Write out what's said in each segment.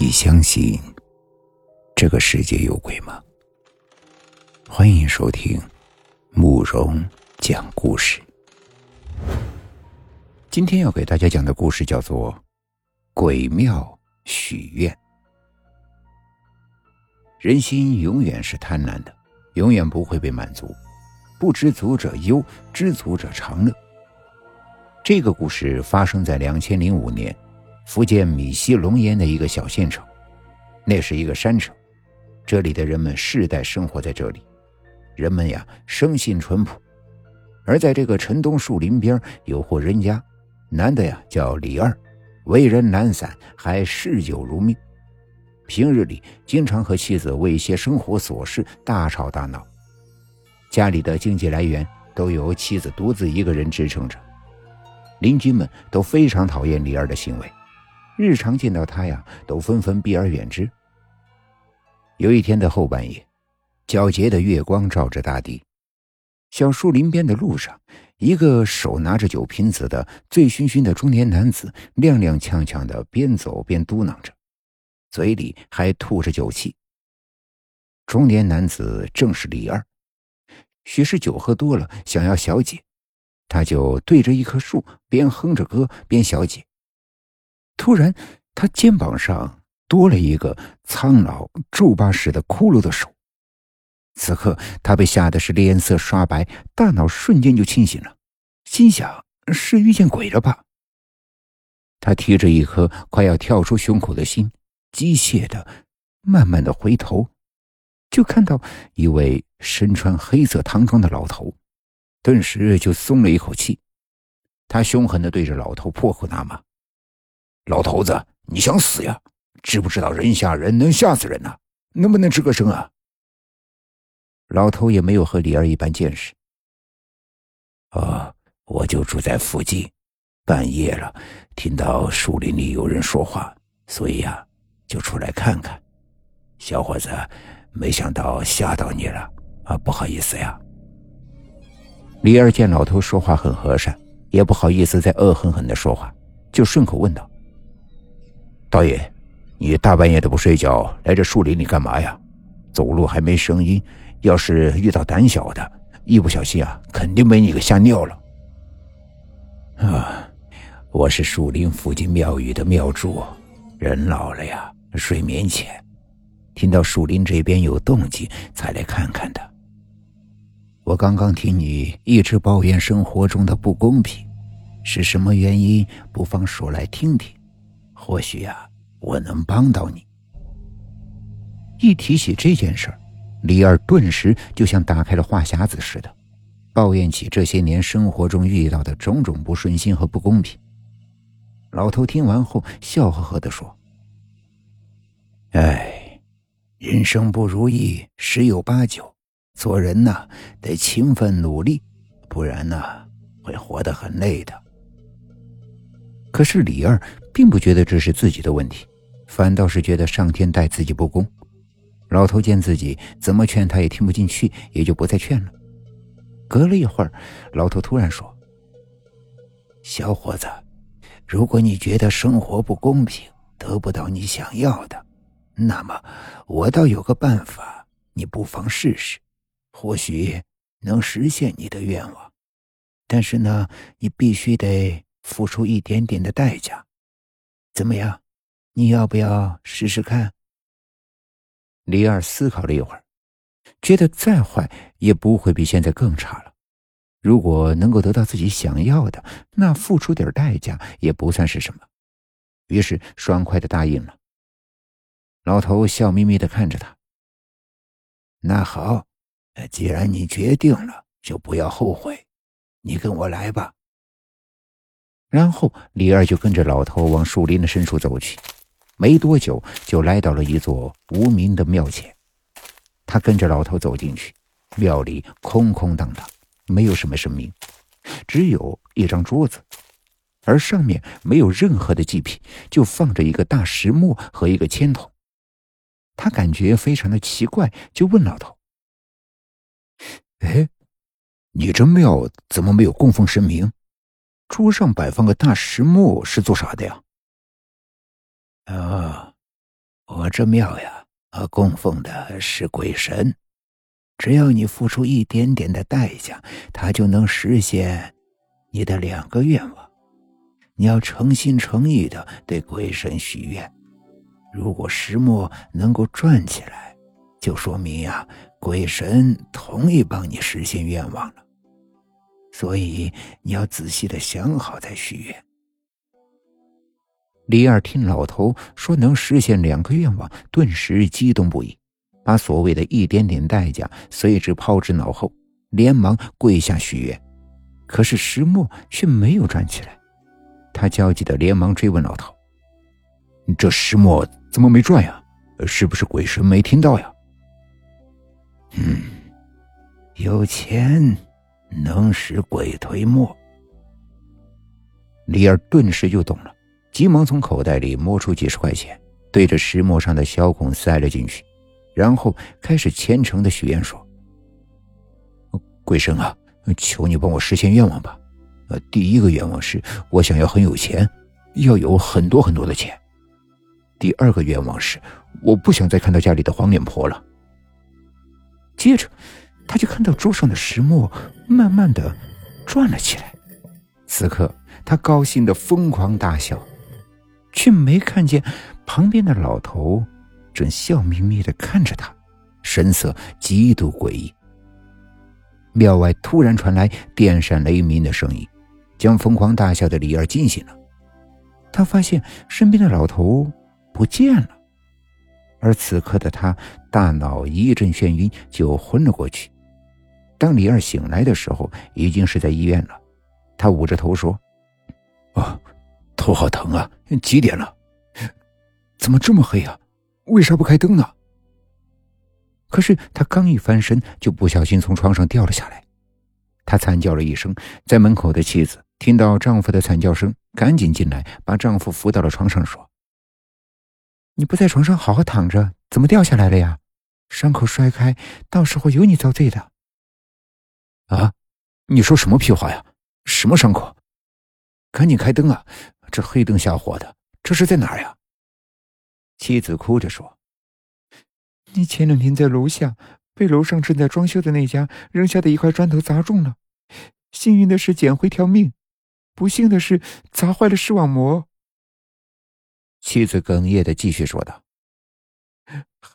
你相信这个世界有鬼吗？欢迎收听慕容讲故事。今天要给大家讲的故事叫做《鬼庙许愿》。人心永远是贪婪的，永远不会被满足。不知足者忧，知足者常乐。这个故事发生在两千零五年。福建闽西龙岩的一个小县城，那是一个山城，这里的人们世代生活在这里，人们呀生性淳朴。而在这个城东树林边有户人家，男的呀叫李二，为人懒散，还嗜酒如命，平日里经常和妻子为一些生活琐事大吵大闹，家里的经济来源都由妻子独自一个人支撑着，邻居们都非常讨厌李二的行为。日常见到他呀，都纷纷避而远之。有一天的后半夜，皎洁的月光照着大地，小树林边的路上，一个手拿着酒瓶子的醉醺醺的中年男子，踉踉跄跄的边走边嘟囔着，嘴里还吐着酒气。中年男子正是李二，许是酒喝多了，想要小解，他就对着一棵树，边哼着歌边小解。突然，他肩膀上多了一个苍老皱巴似的骷髅的手。此刻，他被吓得是脸色刷白，大脑瞬间就清醒了，心想：是遇见鬼了吧？他提着一颗快要跳出胸口的心，机械的、慢慢的回头，就看到一位身穿黑色唐装的老头，顿时就松了一口气。他凶狠的对着老头破口大骂。老头子，你想死呀？知不知道人吓人能吓死人呐？能不能吱个声啊？老头也没有和李二一般见识。哦，我就住在附近，半夜了，听到树林里有人说话，所以呀，就出来看看。小伙子，没想到吓到你了啊，不好意思呀。李二见老头说话很和善，也不好意思再恶狠狠的说话，就顺口问道。导演，你大半夜的不睡觉，来这树林里干嘛呀？走路还没声音，要是遇到胆小的，一不小心啊，肯定被你给吓尿了。啊，我是树林附近庙宇的庙祝，人老了呀，睡眠浅，听到树林这边有动静，才来看看的。我刚刚听你一直抱怨生活中的不公平，是什么原因？不妨说来听听。或许呀，我能帮到你。一提起这件事儿，李二顿时就像打开了话匣子似的，抱怨起这些年生活中遇到的种种不顺心和不公平。老头听完后，笑呵呵的说：“哎，人生不如意十有八九，做人呐得勤奋努力，不然呢会活得很累的。”可是李二。并不觉得这是自己的问题，反倒是觉得上天待自己不公。老头见自己怎么劝他也听不进去，也就不再劝了。隔了一会儿，老头突然说：“小伙子，如果你觉得生活不公平，得不到你想要的，那么我倒有个办法，你不妨试试，或许能实现你的愿望。但是呢，你必须得付出一点点的代价。”怎么样？你要不要试试看？李二思考了一会儿，觉得再坏也不会比现在更差了。如果能够得到自己想要的，那付出点代价也不算是什么。于是爽快的答应了。老头笑眯眯的看着他。那好，既然你决定了，就不要后悔。你跟我来吧。然后李二就跟着老头往树林的深处走去，没多久就来到了一座无名的庙前。他跟着老头走进去，庙里空空荡荡，没有什么神明，只有一张桌子，而上面没有任何的祭品，就放着一个大石磨和一个铅筒。他感觉非常的奇怪，就问老头：“哎，你这庙怎么没有供奉神明？”桌上摆放个大石磨是做啥的呀？啊，我这庙呀，啊，供奉的是鬼神，只要你付出一点点的代价，他就能实现你的两个愿望。你要诚心诚意的对鬼神许愿，如果石磨能够转起来，就说明呀，鬼神同意帮你实现愿望了。所以你要仔细的想好再许愿。李二听老头说能实现两个愿望，顿时激动不已，把所谓的一点点代价随之抛之脑后，连忙跪下许愿。可是石墨却没有转起来，他焦急的连忙追问老头：“这石墨怎么没转呀？是不是鬼神没听到呀？”“嗯，有钱能使鬼推磨。”李二顿时就懂了。急忙从口袋里摸出几十块钱，对着石磨上的小孔塞了进去，然后开始虔诚的许愿说：“鬼神啊，求你帮我实现愿望吧！呃，第一个愿望是我想要很有钱，要有很多很多的钱。第二个愿望是我不想再看到家里的黄脸婆了。”接着，他就看到桌上的石磨慢慢的转了起来，此刻他高兴的疯狂大笑。却没看见旁边的老头正笑眯眯的看着他，神色极度诡异。庙外突然传来电闪雷鸣的声音，将疯狂大笑的李二惊醒了。他发现身边的老头不见了，而此刻的他大脑一阵眩晕，就昏了过去。当李二醒来的时候，已经是在医院了。他捂着头说：“啊。”头好疼啊！几点了？怎么这么黑啊？为啥不开灯呢？可是他刚一翻身，就不小心从床上掉了下来。他惨叫了一声，在门口的妻子听到丈夫的惨叫声，赶紧进来，把丈夫扶到了床上，说：“你不在床上好好躺着，怎么掉下来了呀？伤口摔开，到时候有你遭罪的。”啊！你说什么屁话呀？什么伤口？赶紧开灯啊！这黑灯瞎火的，这是在哪儿呀？妻子哭着说：“你前两天在楼下被楼上正在装修的那家扔下的一块砖头砸中了，幸运的是捡回条命，不幸的是砸坏了视网膜。”妻子哽咽的继续说道：“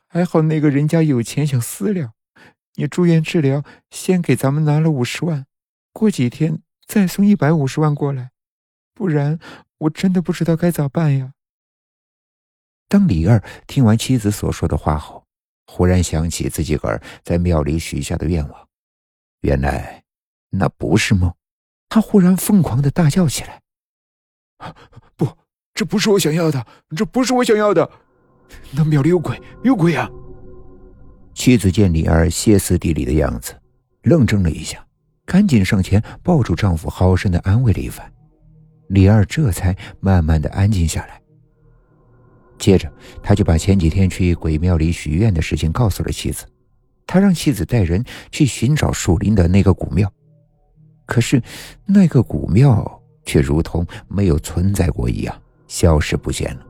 还好那个人家有钱想私了，你住院治疗，先给咱们拿了五十万，过几天再送一百五十万过来，不然……”我真的不知道该咋办呀。当李二听完妻子所说的话后，忽然想起自己个儿在庙里许下的愿望，原来那不是梦。他忽然疯狂的大叫起来：“不，这不是我想要的，这不是我想要的！那庙里有鬼，有鬼啊！”妻子见李二歇斯底里的样子，愣怔了一下，赶紧上前抱住丈夫，好生的安慰了一番。李二这才慢慢的安静下来。接着，他就把前几天去鬼庙里许愿的事情告诉了妻子。他让妻子带人去寻找树林的那个古庙，可是那个古庙却如同没有存在过一样，消失不见了。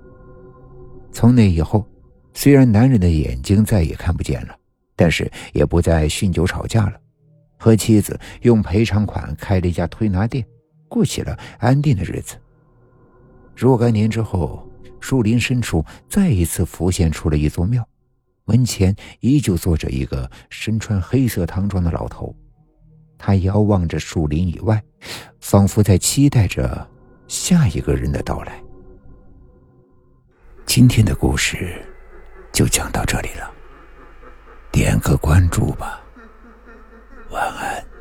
从那以后，虽然男人的眼睛再也看不见了，但是也不再酗酒吵架了，和妻子用赔偿款开了一家推拿店。过起了安定的日子。若干年之后，树林深处再一次浮现出了一座庙，门前依旧坐着一个身穿黑色唐装的老头，他遥望着树林以外，仿佛在期待着下一个人的到来。今天的故事就讲到这里了。点个关注吧。晚安。